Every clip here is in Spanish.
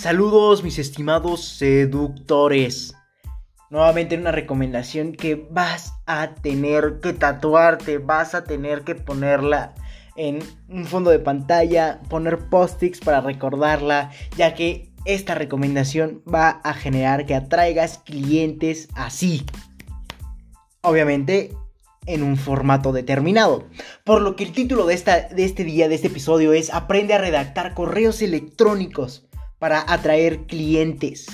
Saludos mis estimados seductores. Nuevamente una recomendación que vas a tener que tatuarte, vas a tener que ponerla en un fondo de pantalla, poner post-its para recordarla, ya que esta recomendación va a generar que atraigas clientes así. Obviamente en un formato determinado. Por lo que el título de, esta, de este día, de este episodio es Aprende a redactar correos electrónicos para atraer clientes.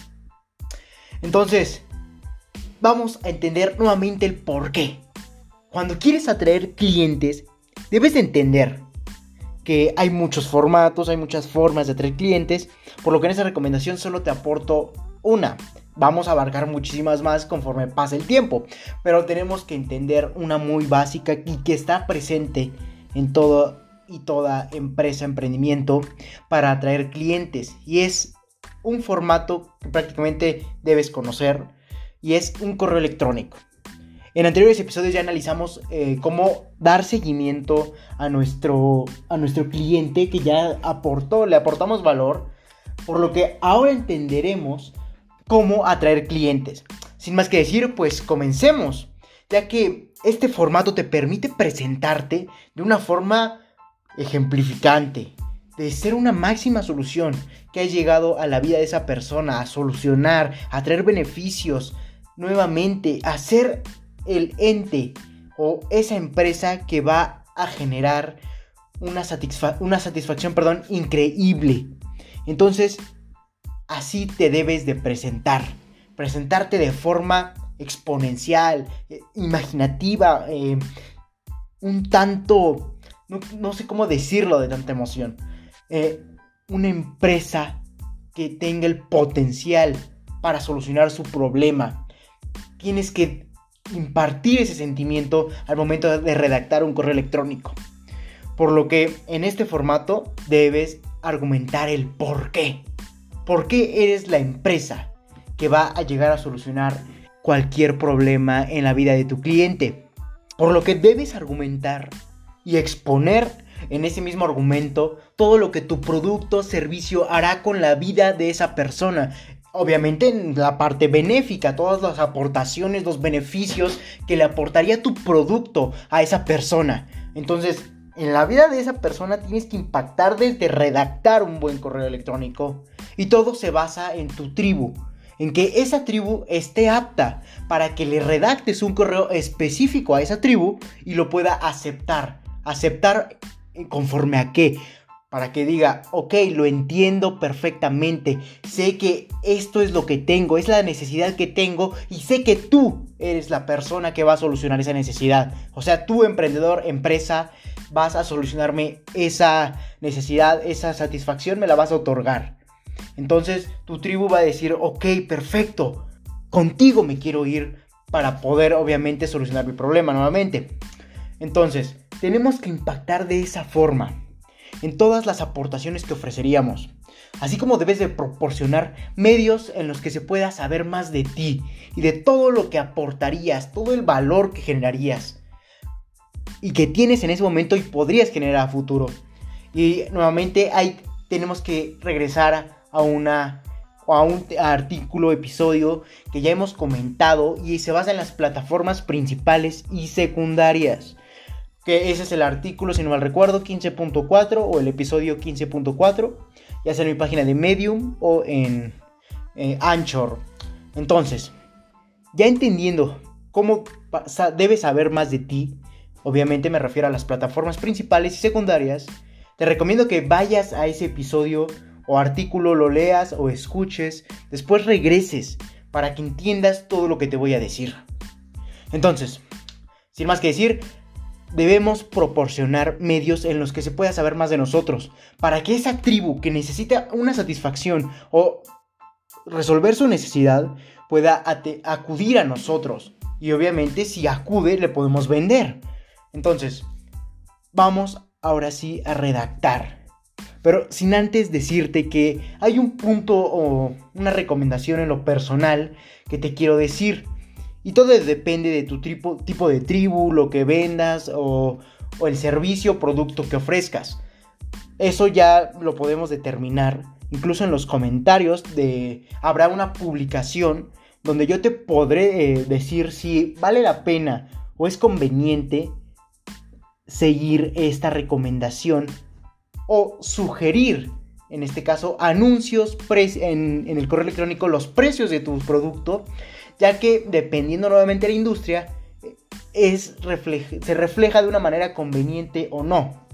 Entonces, vamos a entender nuevamente el por qué. Cuando quieres atraer clientes, debes de entender que hay muchos formatos, hay muchas formas de atraer clientes, por lo que en esa recomendación solo te aporto una. Vamos a abarcar muchísimas más conforme pase el tiempo, pero tenemos que entender una muy básica y que está presente en todo y toda empresa, emprendimiento para atraer clientes y es un formato que prácticamente debes conocer y es un correo electrónico. En anteriores episodios ya analizamos eh, cómo dar seguimiento a nuestro, a nuestro cliente que ya aportó, le aportamos valor, por lo que ahora entenderemos cómo atraer clientes. Sin más que decir, pues comencemos, ya que este formato te permite presentarte de una forma ejemplificante, de ser una máxima solución que ha llegado a la vida de esa persona, a solucionar, a traer beneficios nuevamente, a ser el ente o esa empresa que va a generar una, una satisfacción perdón, increíble. Entonces, así te debes de presentar. Presentarte de forma exponencial, eh, imaginativa, eh, un tanto, no, sé cómo decirlo de tanta emoción. Eh, una empresa que tenga el potencial para solucionar su problema. Tienes que impartir ese sentimiento al momento de redactar un correo electrónico. Por lo que en este formato debes argumentar el por qué. ¿Por qué eres la empresa que va a llegar a solucionar cualquier problema en la vida de tu cliente? Por lo que debes argumentar y exponer en ese mismo argumento todo lo que tu producto o servicio hará con la vida de esa persona. Obviamente en la parte benéfica, todas las aportaciones, los beneficios que le aportaría tu producto a esa persona. Entonces, en la vida de esa persona tienes que impactar desde redactar un buen correo electrónico. Y todo se basa en tu tribu, en que esa tribu esté apta para que le redactes un correo específico a esa tribu y lo pueda aceptar. Aceptar conforme a qué. Para que diga, ok, lo entiendo perfectamente. Sé que esto es lo que tengo, es la necesidad que tengo y sé que tú eres la persona que va a solucionar esa necesidad. O sea, tú emprendedor, empresa, vas a solucionarme esa necesidad, esa satisfacción, me la vas a otorgar. Entonces tu tribu va a decir, ok, perfecto, contigo me quiero ir para poder obviamente solucionar mi problema nuevamente. Entonces, tenemos que impactar de esa forma en todas las aportaciones que ofreceríamos. Así como debes de proporcionar medios en los que se pueda saber más de ti y de todo lo que aportarías, todo el valor que generarías y que tienes en ese momento y podrías generar a futuro. Y nuevamente ahí tenemos que regresar a una a un artículo, episodio que ya hemos comentado y se basa en las plataformas principales y secundarias. Que ese es el artículo, si no mal recuerdo, 15.4 o el episodio 15.4, ya sea en mi página de Medium o en eh, Anchor. Entonces, ya entendiendo cómo debes saber más de ti, obviamente me refiero a las plataformas principales y secundarias, te recomiendo que vayas a ese episodio o artículo, lo leas o escuches, después regreses para que entiendas todo lo que te voy a decir. Entonces, sin más que decir, debemos proporcionar medios en los que se pueda saber más de nosotros, para que esa tribu que necesita una satisfacción o resolver su necesidad pueda acudir a nosotros. Y obviamente si acude le podemos vender. Entonces, vamos ahora sí a redactar. Pero sin antes decirte que hay un punto o una recomendación en lo personal que te quiero decir. Y todo depende de tu tipo, de tribu, lo que vendas o, o el servicio o producto que ofrezcas. Eso ya lo podemos determinar incluso en los comentarios de habrá una publicación donde yo te podré eh, decir si vale la pena o es conveniente seguir esta recomendación o sugerir, en este caso, anuncios en el correo electrónico, los precios de tu producto, ya que dependiendo nuevamente de la industria, es, se refleja de una manera conveniente o no.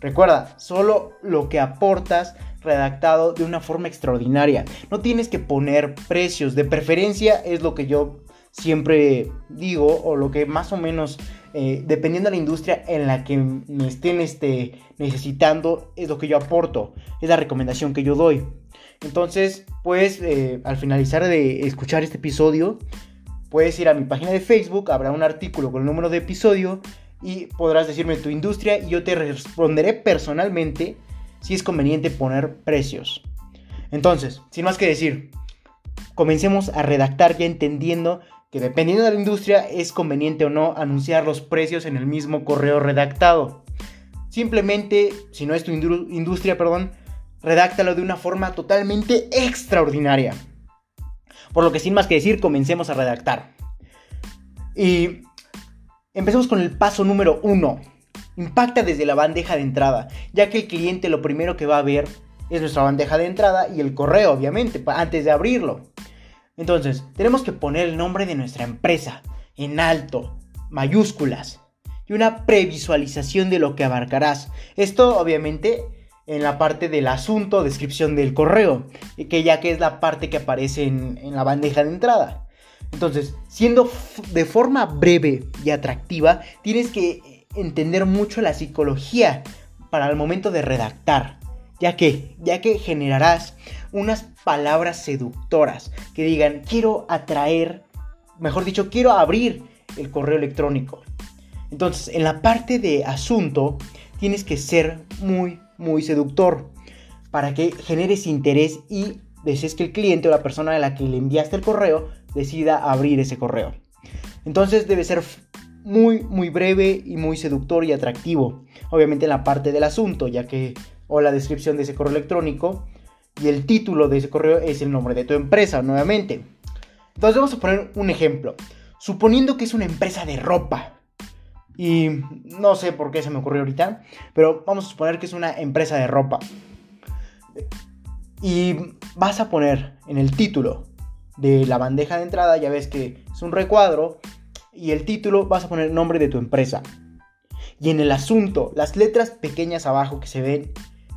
Recuerda, solo lo que aportas redactado de una forma extraordinaria. No tienes que poner precios, de preferencia es lo que yo siempre digo o lo que más o menos, eh, dependiendo de la industria en la que me estén este, necesitando, es lo que yo aporto, es la recomendación que yo doy. Entonces, pues eh, al finalizar de escuchar este episodio, puedes ir a mi página de Facebook, habrá un artículo con el número de episodio y podrás decirme tu industria y yo te responderé personalmente si es conveniente poner precios. Entonces, sin más que decir, comencemos a redactar ya entendiendo que dependiendo de la industria es conveniente o no anunciar los precios en el mismo correo redactado. Simplemente, si no es tu industria, perdón, redáctalo de una forma totalmente extraordinaria. Por lo que sin más que decir, comencemos a redactar. Y empecemos con el paso número uno. Impacta desde la bandeja de entrada, ya que el cliente lo primero que va a ver es nuestra bandeja de entrada y el correo, obviamente, antes de abrirlo. Entonces, tenemos que poner el nombre de nuestra empresa en alto, mayúsculas, y una previsualización de lo que abarcarás. Esto, obviamente, en la parte del asunto, descripción del correo, que ya que es la parte que aparece en, en la bandeja de entrada. Entonces, siendo de forma breve y atractiva, tienes que entender mucho la psicología para el momento de redactar, ya que, ya que generarás unas palabras seductoras que digan quiero atraer, mejor dicho, quiero abrir el correo electrónico. Entonces, en la parte de asunto, tienes que ser muy, muy seductor para que generes interés y desees que el cliente o la persona a la que le enviaste el correo decida abrir ese correo. Entonces debe ser muy, muy breve y muy seductor y atractivo. Obviamente en la parte del asunto, ya que, o la descripción de ese correo electrónico, y el título de ese correo es el nombre de tu empresa, nuevamente. Entonces vamos a poner un ejemplo. Suponiendo que es una empresa de ropa. Y no sé por qué se me ocurrió ahorita, pero vamos a suponer que es una empresa de ropa. Y vas a poner en el título de la bandeja de entrada, ya ves que es un recuadro y el título vas a poner el nombre de tu empresa. Y en el asunto, las letras pequeñas abajo que se ven,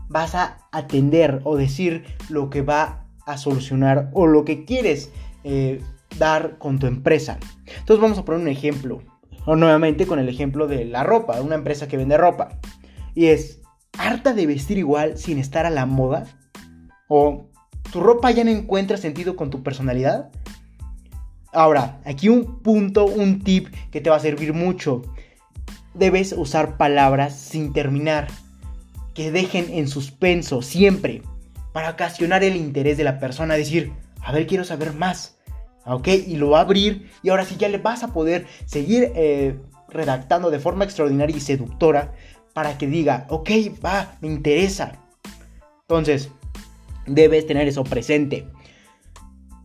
vas a atender o decir lo que va a solucionar o lo que quieres eh, dar con tu empresa. Entonces vamos a poner un ejemplo. O nuevamente con el ejemplo de la ropa, una empresa que vende ropa. Y es, harta de vestir igual sin estar a la moda. O tu ropa ya no encuentra sentido con tu personalidad. Ahora, aquí un punto, un tip que te va a servir mucho. Debes usar palabras sin terminar, que dejen en suspenso siempre, para ocasionar el interés de la persona, decir, a ver, quiero saber más. ¿Ok? Y lo va a abrir y ahora sí ya le vas a poder seguir eh, redactando de forma extraordinaria y seductora para que diga, ok, va, me interesa. Entonces, debes tener eso presente.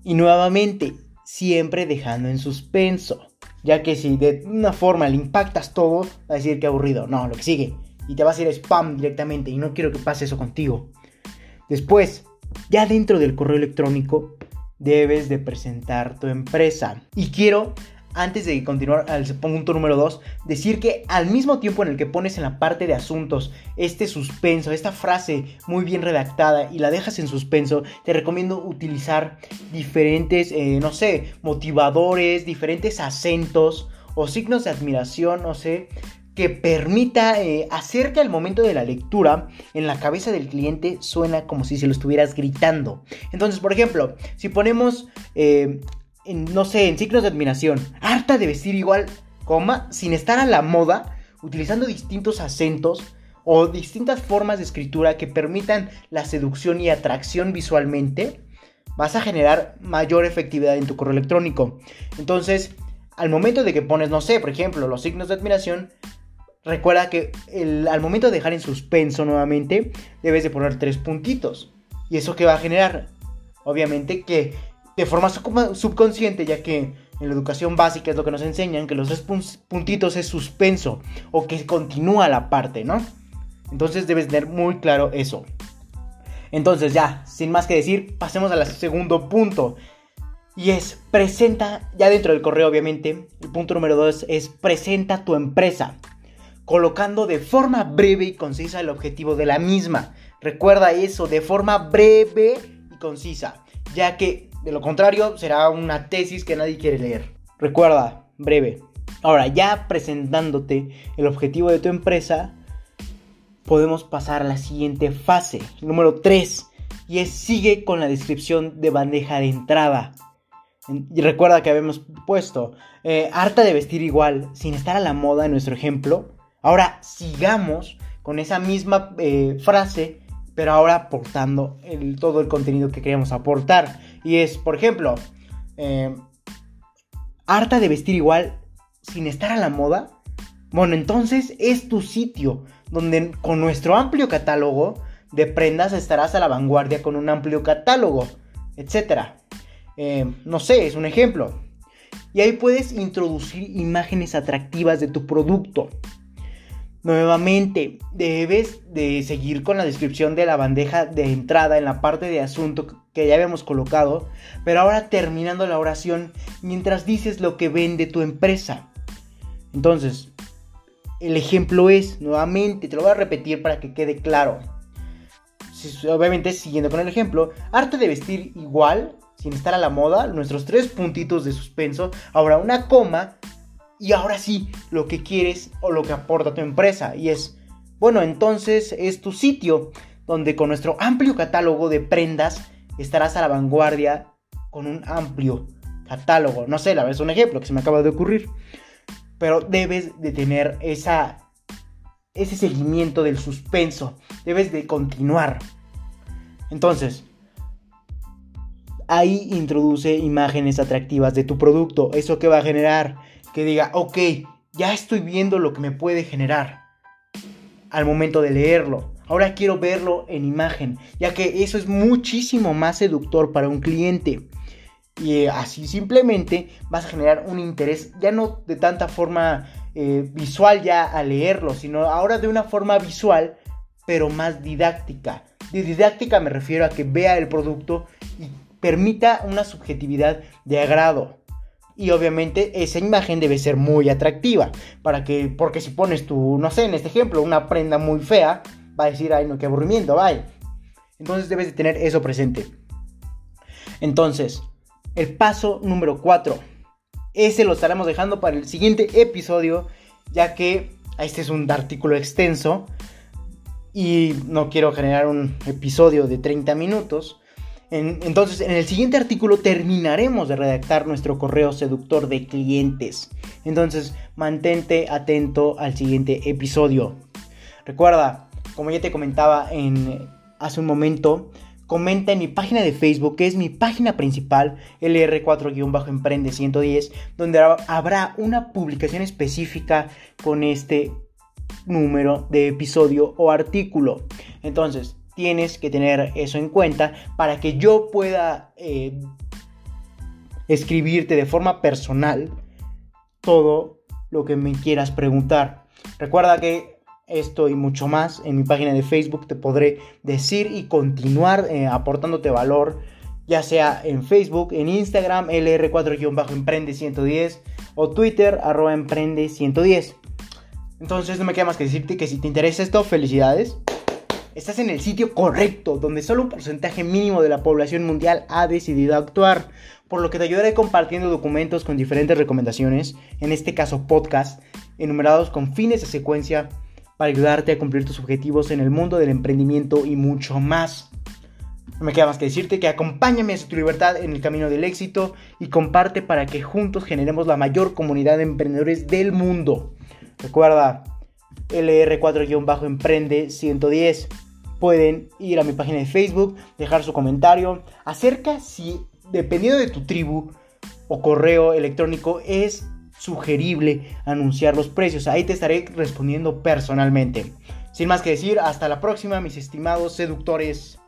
Y nuevamente, siempre dejando en suspenso. Ya que si de una forma le impactas todo, va a decir que aburrido. No, lo que sigue. Y te va a hacer spam directamente. Y no quiero que pase eso contigo. Después, ya dentro del correo electrónico, debes de presentar tu empresa. Y quiero antes de continuar al punto número 2, decir que al mismo tiempo en el que pones en la parte de asuntos este suspenso, esta frase muy bien redactada y la dejas en suspenso, te recomiendo utilizar diferentes, eh, no sé, motivadores, diferentes acentos o signos de admiración, no sé, que permita eh, hacer que al momento de la lectura en la cabeza del cliente suena como si se lo estuvieras gritando. Entonces, por ejemplo, si ponemos eh, no sé, en signos de admiración, harta de vestir igual, coma, sin estar a la moda, utilizando distintos acentos o distintas formas de escritura que permitan la seducción y atracción visualmente, vas a generar mayor efectividad en tu correo electrónico. Entonces, al momento de que pones, no sé, por ejemplo, los signos de admiración, recuerda que al momento de dejar en suspenso nuevamente, debes de poner tres puntitos. ¿Y eso qué va a generar? Obviamente que de forma subconsciente, ya que en la educación básica es lo que nos enseñan, que los tres puntitos es suspenso o que continúa la parte, ¿no? Entonces debes tener muy claro eso. Entonces ya, sin más que decir, pasemos al segundo punto. Y es, presenta, ya dentro del correo obviamente, el punto número dos es presenta tu empresa, colocando de forma breve y concisa el objetivo de la misma. Recuerda eso, de forma breve y concisa, ya que de lo contrario será una tesis que nadie quiere leer. Recuerda, breve. Ahora, ya presentándote el objetivo de tu empresa, podemos pasar a la siguiente fase, número 3, y es sigue con la descripción de bandeja de entrada. Y recuerda que habíamos puesto eh, harta de vestir igual, sin estar a la moda en nuestro ejemplo. Ahora sigamos con esa misma eh, frase, pero ahora aportando todo el contenido que queríamos aportar. Y es, por ejemplo, eh, harta de vestir igual, sin estar a la moda. Bueno, entonces es tu sitio donde con nuestro amplio catálogo de prendas estarás a la vanguardia con un amplio catálogo, etc. Eh, no sé, es un ejemplo. Y ahí puedes introducir imágenes atractivas de tu producto. Nuevamente, debes de seguir con la descripción de la bandeja de entrada en la parte de asunto que ya habíamos colocado, pero ahora terminando la oración mientras dices lo que vende tu empresa. Entonces, el ejemplo es, nuevamente, te lo voy a repetir para que quede claro. Obviamente, siguiendo con el ejemplo, arte de vestir igual, sin estar a la moda, nuestros tres puntitos de suspenso, ahora una coma, y ahora sí, lo que quieres o lo que aporta tu empresa. Y es, bueno, entonces es tu sitio, donde con nuestro amplio catálogo de prendas estarás a la vanguardia con un amplio catálogo. No sé, la vez un ejemplo que se me acaba de ocurrir. Pero debes de tener esa, ese seguimiento del suspenso. Debes de continuar. Entonces, ahí introduce imágenes atractivas de tu producto. Eso que va a generar que diga, ok, ya estoy viendo lo que me puede generar al momento de leerlo. Ahora quiero verlo en imagen, ya que eso es muchísimo más seductor para un cliente. Y eh, así simplemente vas a generar un interés, ya no de tanta forma eh, visual ya a leerlo, sino ahora de una forma visual, pero más didáctica. De didáctica me refiero a que vea el producto y permita una subjetividad de agrado. Y obviamente esa imagen debe ser muy atractiva. Para que, porque si pones tu, no sé, en este ejemplo, una prenda muy fea, va a decir, ay, no, qué aburrimiento, vaya. Entonces debes de tener eso presente. Entonces, el paso número 4. Ese lo estaremos dejando para el siguiente episodio, ya que este es un artículo extenso y no quiero generar un episodio de 30 minutos. Entonces, en el siguiente artículo terminaremos de redactar nuestro correo seductor de clientes. Entonces, mantente atento al siguiente episodio. Recuerda, como ya te comentaba en, hace un momento, comenta en mi página de Facebook, que es mi página principal, LR4-Emprende 110, donde habrá una publicación específica con este número de episodio o artículo. Entonces, tienes que tener eso en cuenta para que yo pueda eh, escribirte de forma personal todo lo que me quieras preguntar. Recuerda que esto y mucho más en mi página de Facebook te podré decir y continuar eh, aportándote valor, ya sea en Facebook, en Instagram, LR4-Emprende110 o Twitter, arroba Emprende110. Entonces no me queda más que decirte que si te interesa esto, felicidades. Estás en el sitio correcto, donde solo un porcentaje mínimo de la población mundial ha decidido actuar, por lo que te ayudaré compartiendo documentos con diferentes recomendaciones, en este caso podcast, enumerados con fines de secuencia para ayudarte a cumplir tus objetivos en el mundo del emprendimiento y mucho más. No me queda más que decirte que acompáñame a tu libertad en el camino del éxito y comparte para que juntos generemos la mayor comunidad de emprendedores del mundo. Recuerda, LR4-Emprende 110. Pueden ir a mi página de Facebook, dejar su comentario acerca si, dependiendo de tu tribu o correo electrónico, es sugerible anunciar los precios. Ahí te estaré respondiendo personalmente. Sin más que decir, hasta la próxima, mis estimados seductores.